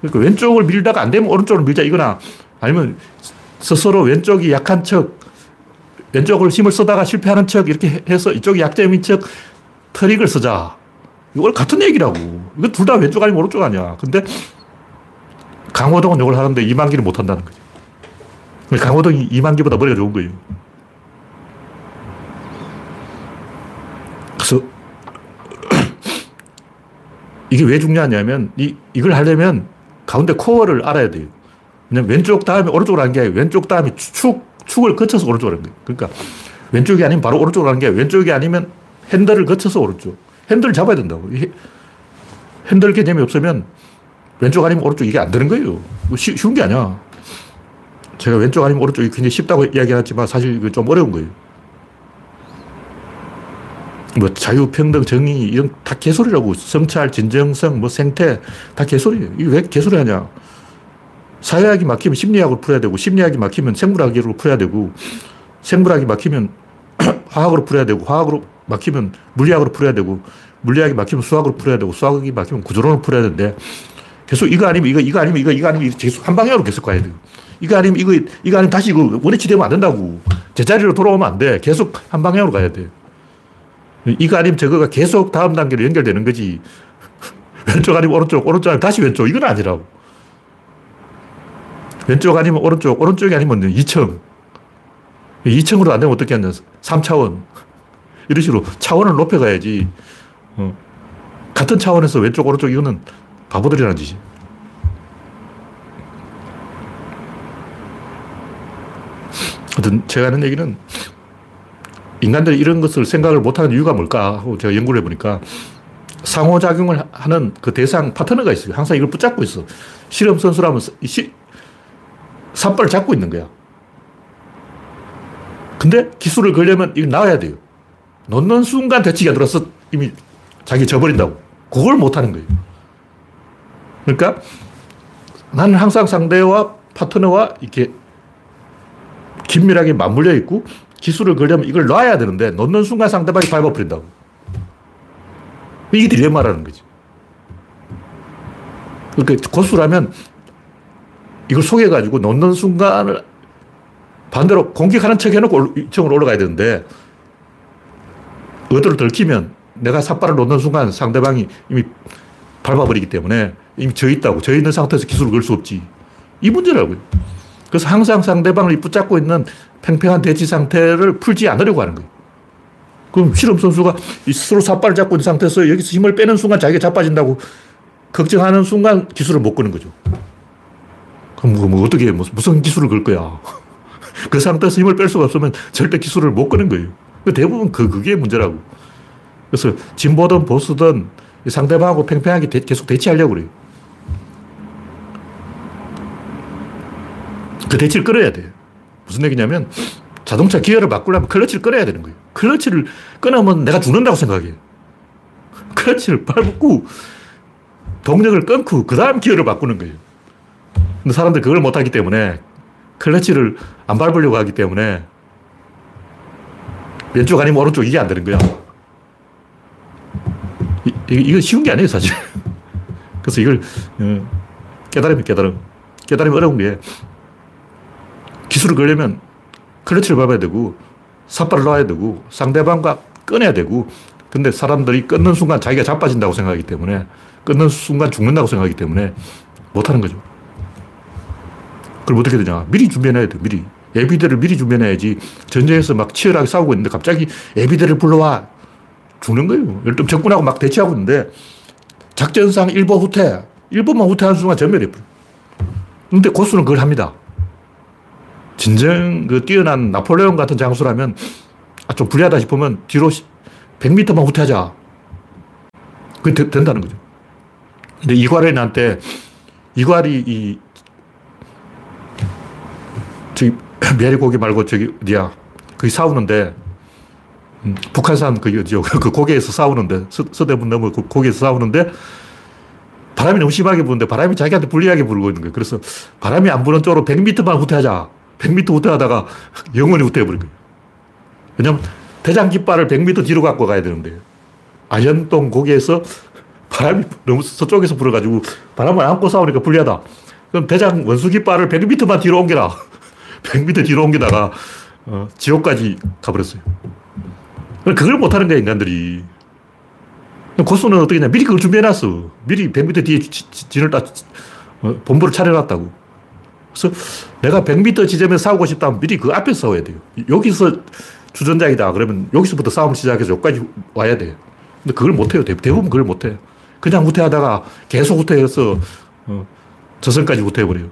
A: 그러니까 왼쪽을 밀다가 안 되면 오른쪽으로 밀자 이거나 아니면 스스로 왼쪽이 약한 척, 왼쪽을 힘을 쓰다가 실패하는 척 이렇게 해서 이쪽이 약점인 척 트릭을 쓰자. 이걸 같은 얘기라고. 이거 둘 다 왼쪽 아니면 오른쪽 아니야. 근데 강호동은 이걸 하는데 이만기를 못 한다는 거죠. 강호동이 이만기보다 머리가 좋은 거예요. 그래서 이게 왜 중요하냐면 이, 이걸 하려면 가운데 코어를 알아야 돼요. 왜냐면 왼쪽 다음에 오른쪽으로 하는 게 아니라 왼쪽 다음에 축, 축을 거쳐서 오른쪽으로 하는 거예요. 그러니까 왼쪽이 아니면 바로 오른쪽으로 하는 게 왼쪽이 아니면 핸들을 거쳐서 오른쪽. 핸들을 잡아야 된다고. 핸들 개념이 없으면 왼쪽 아니면 오른쪽 이게 안 되는 거예요. 쉬, 쉬운 게 아니야. 제가 왼쪽 아니면 오른쪽이 굉장히 쉽다고 이야기하지만 사실 이거 좀 어려운 거예요. 뭐 자유, 평등, 정의 이런 다 개소리라고 성찰, 진정성, 뭐 생태 다 개소리예요. 이게 왜 개소리 하냐? 사회학이 막히면 심리학으로 풀어야 되고 심리학이 막히면 생물학으로 풀어야 되고 생물학이 막히면 화학으로 풀어야 되고 화학으로 막히면 물리학으로 풀어야 되고 물리학이 막히면 수학으로 풀어야 되고 수학이 막히면 구조론으로 풀어야 되는데 계속 이거 아니면 이거 이거 아니면 이거 이거 아니면 계속 한 방향으로 계속 가야 돼요. 이거 아니면 이거 이거 아니면 다시 이거 원위치 되면 안 된다고 제자리로 돌아오면 안 돼. 계속 한 방향으로 가야 돼. 이거 아니면 저거가 계속 다음 단계로 연결되는 거지. 왼쪽 아니면 오른쪽, 오른쪽 아니면 다시 왼쪽. 이건 아니라고. 왼쪽 아니면 오른쪽, 오른쪽이 아니면 2층. 2층으로 안 되면 어떻게 하냐. 3차원. 이런 식으로 차원을 높여가야지. 어. 같은 차원에서 왼쪽, 오른쪽 이거는 바보들이라는 짓이. 하여튼 제가 하는 얘기는 인간들이 이런 것을 생각을 못하는 이유가 뭘까 하고 제가 연구를 해보니까 상호작용을 하는 그 대상 파트너가 있어요. 항상 이걸 붙잡고 있어. 실험 선수라면 시, 삿발을 잡고 있는 거야. 근데 기술을 걸려면 이거 나와야 돼요. 놓는 순간 대치기가 들어서 이미 자기 져버린다고. 그걸 못하는 거예요. 그러니까 나는 항상 상대와 파트너와 이렇게 긴밀하게 맞물려 있고 기술을 걸려면 이걸 놔야 되는데 놓는 순간 상대방이 밟아버린다고. 이게 딜레마라는 거지. 그러니까 고수라면 이걸 속여가지고 놓는 순간을 반대로 공격하는 척 해놓고 2층으로 올라가야 되는데 의도를 들키면 내가 삿발을 놓는 순간 상대방이 이미 밟아버리기 때문에 이미 져 있다고. 져 있는 상태에서 기술을 걸 수 없지. 이 문제라고요. 그래서 항상 상대방을 붙잡고 있는 팽팽한 대치 상태를 풀지 않으려고 하는 거예요. 그럼 실험 선수가 스스로 삿발을 잡고 있는 상태에서 여기서 힘을 빼는 순간 자기가 자빠진다고 걱정하는 순간 기술을 못 끄는 거죠. 그럼 뭐, 뭐 어떻게 무슨 기술을 걸 거야? 그 상태에서 힘을 뺄 수가 없으면 절대 기술을 못 끄는 거예요. 대부분 그, 그게 문제라고. 그래서 진보든 보수든 상대방하고 팽팽하게 대, 계속 대치하려고 그래요. 그 대치를 끌어야 돼. 무슨 얘기냐면 자동차 기어를 바꾸려면 클러치를 끊어야 되는 거예요. 클러치를 끊으면 내가 죽는다고 생각해. 클러치를 밟고 동력을 끊고 그 다음 기어를 바꾸는 거예요. 근데 사람들 그걸 못하기 때문에 클러치를 안 밟으려고 하기 때문에 왼쪽 아니면 오른쪽 이게 안 되는 거야. 이, 이거 쉬운 게 아니에요, 사실. 그래서 이걸 어, 깨달으면 깨달음. 깨달으면 어려운 게 기술을 걸려면 클러치를 밟아야 되고 삿발을 놔야 되고 상대방과 끊어야 되고 근데 사람들이 끊는 순간 자기가 자빠진다고 생각하기 때문에 끊는 순간 죽는다고 생각하기 때문에 못하는 거죠. 그럼 어떻게 되냐. 미리 준비해놔야 돼, 미리. 예비대를 미리 준비해놔야지. 전쟁에서 막 치열하게 싸우고 있는데 갑자기 예비대를 불러와. 죽는 거예요. 예를 들면 적군하고 막 대치하고 있는데 작전상 일보 후퇴. 일보만 후퇴하는 순간 전멸해버려. 근데 고수는 그걸 합니다. 진정 그 뛰어난 나폴레옹 같은 장수라면 아, 좀 불리하다 싶으면 뒤로 100m만 후퇴하자. 그게 되, 된다는 거죠. 근데 이괄이 나한테 이괄이 이 저기 메리고기 말고 저기 어디야 거기 싸우는데 음, 북한산 그 어디요 그 고개에서 싸우는데 서, 대문 넘어 그 고개에서 싸우는데 바람이 너무 심하게 부는데 바람이 자기한테 불리하게 불고 있는 거예요. 그래서 바람이 안 부는 쪽으로 100m만 후퇴하자. 100m 후퇴하다가 영원히 후퇴해버린 거예요. 왜냐면 대장 깃발을 100m 뒤로 갖고 가야 되는데 아현동 거기에서 바람이 너무 서쪽에서 불어가지고 바람을 안고 싸우니까 불리하다. 그럼 대장 원수 깃발을 100m만 뒤로 옮겨라. 100m 뒤로 옮기다가 어, 지옥까지 가버렸어요. 그걸 못하는 거야, 인간들이. 고수는 어떻게 냐 미리 그걸 준비해놨어. 미리 100m 뒤에 진을 딱, 어, 본부를 차려놨다고. 그래서 내가 100m 지점에 싸우고 싶다면 미리 그 앞에 싸워야 돼요. 여기서 주전자이다. 그러면 여기서부터 싸움 시작해서 여기까지 와야 돼요. 근데 그걸 못해요. 대부분 그걸 못해요. 그냥 후퇴하다가 계속 후퇴해서 어, 저선까지 후퇴해버려요.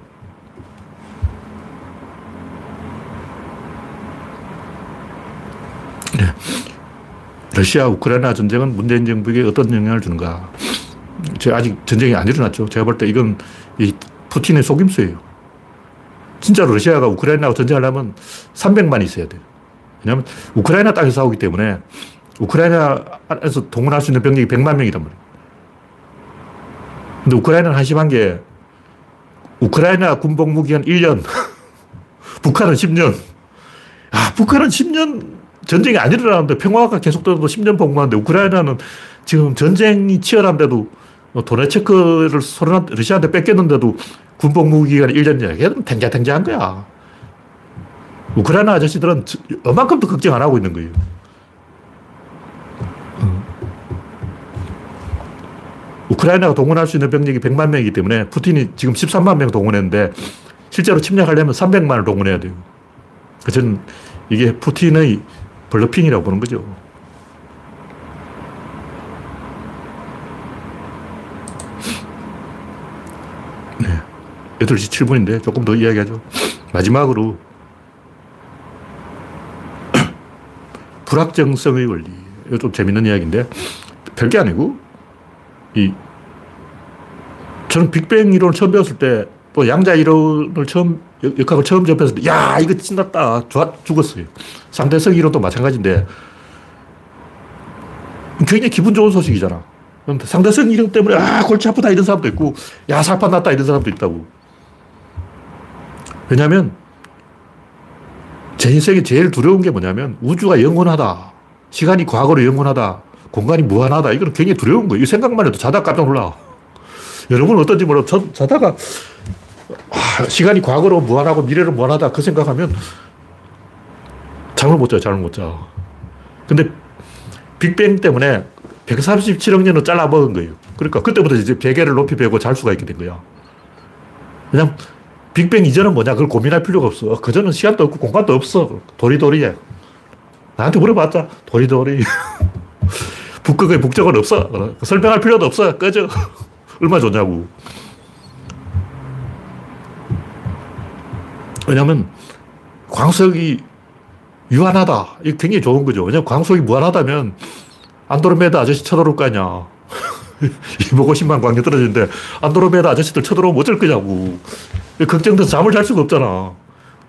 A: 네. 러시아 우크라이나 전쟁은 문재인 정부에게 어떤 영향을 주는가? 제가 아직 전쟁이 안 일어났죠. 제가 볼 때 이건 이 푸틴의 속임수예요. 진짜로 러시아가 우크라이나하고 전쟁하려면 300만이 있어야 돼요. 왜냐하면 우크라이나 땅에서 싸우기 때문에 우크라이나에서 동원할 수 있는 병력이 100만 명이란 말이에요. 근데 우크라이나는 한심한 게 우크라이나 군복무 기간 1년, 북한은 10년. 아, 북한은 10년 전쟁이 안 일어나는데 평화가 계속되도 10년 복무하는데 우크라이나는 지금 전쟁이 치열한데도 도네체크를 러시아한테 뺏겼는데도 군복무 기간이 1년이야. 이게 탱자탱자한 거야. 우크라이나 아저씨들은 얼만큼도 걱정 안 하고 있는 거예요. 우크라이나가 동원할 수 있는 병력이 100만 명이기 때문에 푸틴이 지금 13만 명 동원했는데 실제로 침략하려면 300만을 동원해야 돼요. 저는 이게 푸틴의 블러핑이라고 보는 거죠. 네. 8시 7분인데 조금 더 이야기하죠. 마지막으로 불확정성의 원리. 이거 좀 재밌는 이야기인데 별게 아니고 이 저는 빅뱅 이론을 처음 배웠을 때 또 양자 이론을 처음 역학을 처음 접했을 때 야 이거 신났다 죽었어요. 상대성 이론도 마찬가지인데 굉장히 기분 좋은 소식이잖아. 상대성 이론 때문에 아 골치 아프다 이런 사람도 있고 야 살판 났다 이런 사람도 있다고. 왜냐하면 제 인생에 제일 두려운 게 뭐냐면 우주가 영원하다. 시간이 과거로 영원하다. 공간이 무한하다. 이건 굉장히 두려운 거예요. 이 생각만 해도 자다 깜짝 놀라. 여러분은 어떤지 몰라. 저, 자다가 아, 시간이 과거로 무한하고 미래로 무한하다. 그 생각하면 잠을 못 자요. 잠을 못 자. 근데 빅뱅 때문에 137억 년을 잘라 먹은 거예요. 그러니까 그때부터 이제 베개를 높이 베고 잘 수가 있게 된 거야. 그냥 빅뱅 이전은 뭐냐? 그걸 고민할 필요가 없어. 그전은 시간도 없고 공간도 없어. 도리도리야. 나한테 물어봤자 도리도리. 북극의 북적은 없어. 설명할 필요도 없어. 꺼져. 얼마 좋냐고. 왜냐면 광석이 유한하다. 이게 굉장히 좋은 거죠. 왜냐면 광석이 무한하다면 안드로메다 아저씨 쳐들어올 거 아니야. 250만 광년 떨어지는데 안드로메다 아저씨들 쳐들어오면 어쩔 거냐고. 걱정돼서 잠을 잘 수가 없잖아.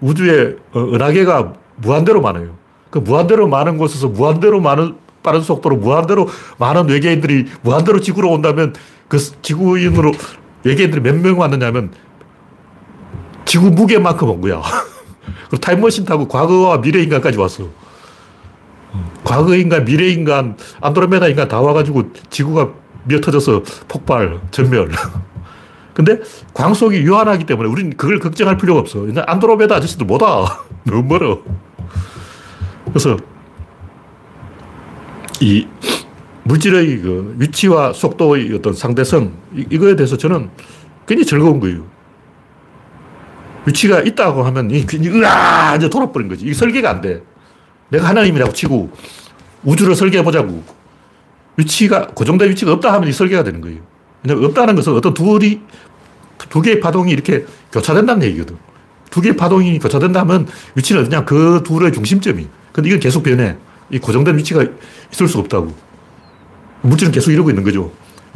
A: 우주에 어, 은하계가 무한대로 많아요. 그 무한대로 많은 곳에서 무한대로 많은 빠른 속도로 무한대로 많은 외계인들이 무한대로 지구로 온다면 그 지구인으로 외계인들이 몇 명 왔느냐면 지구 무게만큼 온 거야. 그리고 타임머신 타고 과거와 미래 인간까지 왔어. 과거 인간, 미래 인간, 안드로메다 인간 다 와가지고 지구가 미어 터져서 폭발, 전멸. 근데 광속이 유한하기 때문에 우리는 그걸 걱정할 필요가 없어. 안드로메다 아저씨들 못 와. 너무 멀어. 그래서 이 물질의 그 위치와 속도의 어떤 상대성, 이거에 대해서 저는 굉장히 즐거운 거예요. 위치가 있다고 하면, 으아! 이제 돌아버린 거지. 이게 설계가 안 돼. 내가 하나님이라고 치고 우주를 설계해보자고. 위치가, 고정된 위치가 없다 하면 이 설계가 되는 거예요. 왜냐면 없다는 것은 어떤 둘이, 두 개의 파동이 이렇게 교차된다는 얘기거든. 두 개의 파동이 교차된다면 위치는 어디냐? 그 둘의 중심점이. 근데 이건 계속 변해. 이 고정된 위치가 있을 수 없다고. 물질은 계속 이러고 있는 거죠.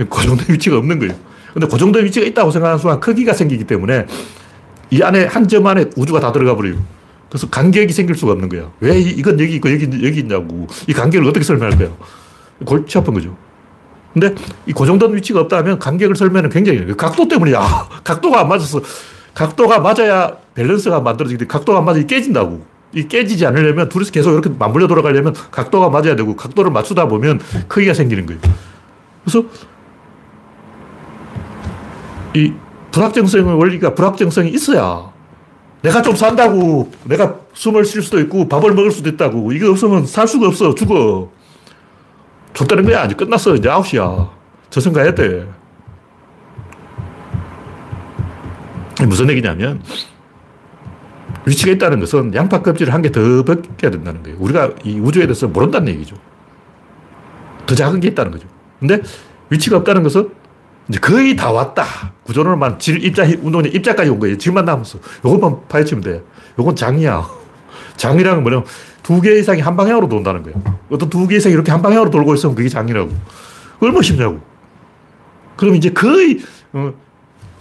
A: 고정된 위치가 없는 거예요. 근데 고정된 위치가 있다고 생각하는 순간 크기가 생기기 때문에 이 안에 한 점 안에 우주가 다 들어가 버려요. 그래서 간격이 생길 수가 없는 거야. 왜 이건 여기 있고 여기, 여기 있냐고. 이 간격을 어떻게 설명할 거야. 골치 아픈 거죠. 근데 이 고정된 위치가 없다 하면 간격을 설명은 굉장히 각도 때문이야. 각도가 안 맞아서 각도가 맞아야 밸런스가 만들어지는데 각도가 안 맞아 깨진다고. 이 깨지지 않으려면 둘이서 계속 이렇게 맞물려 돌아가려면 각도가 맞아야 되고 각도를 맞추다 보면 크기가 생기는 거예요. 그래서 이 불확정성의 원리가 불확정성이 있어야 내가 좀 산다고 내가 숨을 쉴 수도 있고 밥을 먹을 수도 있다고 이게 없으면 살 수가 없어 죽어 좋다는 거야 이제 끝났어 이제 아웃이야 저승 가야 돼 무슨 얘기냐면 위치가 있다는 것은 양파 껍질을 한 개 더 벗겨야 된다는 거예요. 우리가 이 우주에 대해서 모른다는 얘기죠. 더 작은 게 있다는 거죠. 근데 위치가 없다는 것은 이제 거의 다 왔다. 구조론만 질, 입자, 운동의 입자까지 온 거예요. 질만 남았어. 요것만 파헤치면 돼. 요건 장이야. 장이라는 뭐냐면 두 개 이상이 한 방향으로 돈다는 거예요. 어떤 두 개 이상이 이렇게 한 방향으로 돌고 있으면 그게 장이라고. 얼마나 쉽냐고. 그럼 이제 거의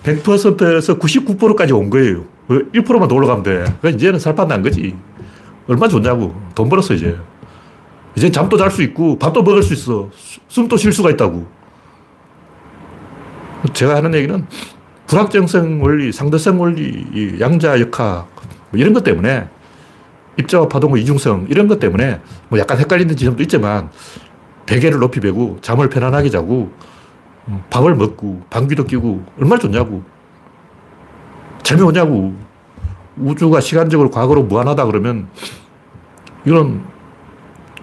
A: 100%에서 어, 99%까지 온 거예요. 1%만 더 올라가면 돼. 그러니까 이제는 살판 난 거지. 얼마 좋냐고. 돈 벌었어, 이제. 이제 잠도 잘 수 있고, 밥도 먹을 수 있어. 숨도 쉴 수가 있다고. 제가 하는 얘기는 불확정성 원리, 상대성 원리, 양자 역학, 뭐 이런 것 때문에 입자와 파동의 이중성, 이런 것 때문에 뭐 약간 헷갈리는 지점도 있지만 베개를 높이 베고 잠을 편안하게 자고 음, 밥을 먹고 방귀도 끼고 얼마나 좋냐고. 재미 오냐고. 우주가 시간적으로 과거로 무한하다 그러면 이건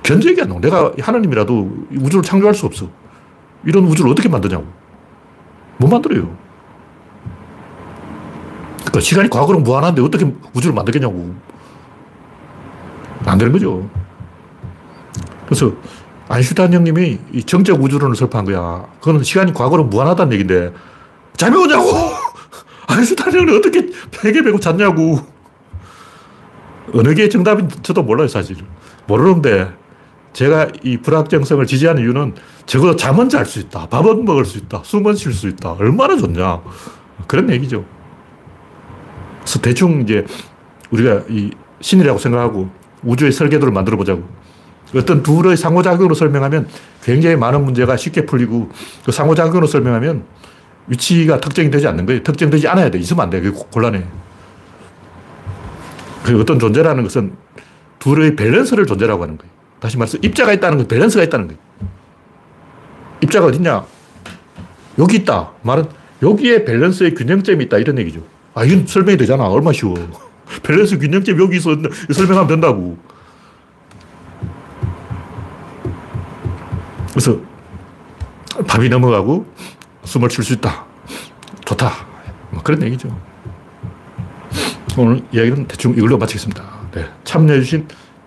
A: 견적이 안 나와. 내가 하나님이라도 우주를 창조할 수 없어. 이런 우주를 어떻게 만드냐고. 못 만들어요. 그러니까 시간이 과거로 무한한데 어떻게 우주를 만들겠냐고. 안 되는 거죠. 그래서 아인슈타인 형님이 이 정적 우주론을 설파한 거야. 그거는 시간이 과거로 무한하다는 얘기인데 잠이 오냐고! 아인슈타인 형님 어떻게 베개 베고 잤냐고. 어느 게 정답인 저도 몰라요, 사실. 모르는데 제가 이 불확정성을 지지하는 이유는 적어도 잠은 잘 수 있다. 밥은 먹을 수 있다. 숨은 쉴 수 있다. 얼마나 좋냐. 그런 얘기죠. 그래서 대충 이제 우리가 이 신이라고 생각하고 우주의 설계도를 만들어 보자고. 어떤 둘의 상호작용으로 설명하면 굉장히 많은 문제가 쉽게 풀리고 그 상호작용으로 설명하면 위치가 특정이 되지 않는 거예요. 특정되지 않아야 돼. 있으면 안 돼. 그게 곤란해. 그 어떤 존재라는 것은 둘의 밸런스를 존재라고 하는 거예요. 다시 말해서 입자가 있다는 건 밸런스가 있다는 거예요. 입자가 어딨냐? 여기 있다. 말은 여기에 밸런스의 균형점이 있다. 이런 얘기죠. 아, 이건 설명이 되잖아. 얼마나 쉬워. 밸런스 균형점 여기 있어. 설명하면 된다고. 그래서 밤이 넘어가고 숨을 쉴 수 있다. 좋다. 뭐 그런 얘기죠. 오늘 이야기는 대충 이걸로 마치겠습니다. 네. 참여해주신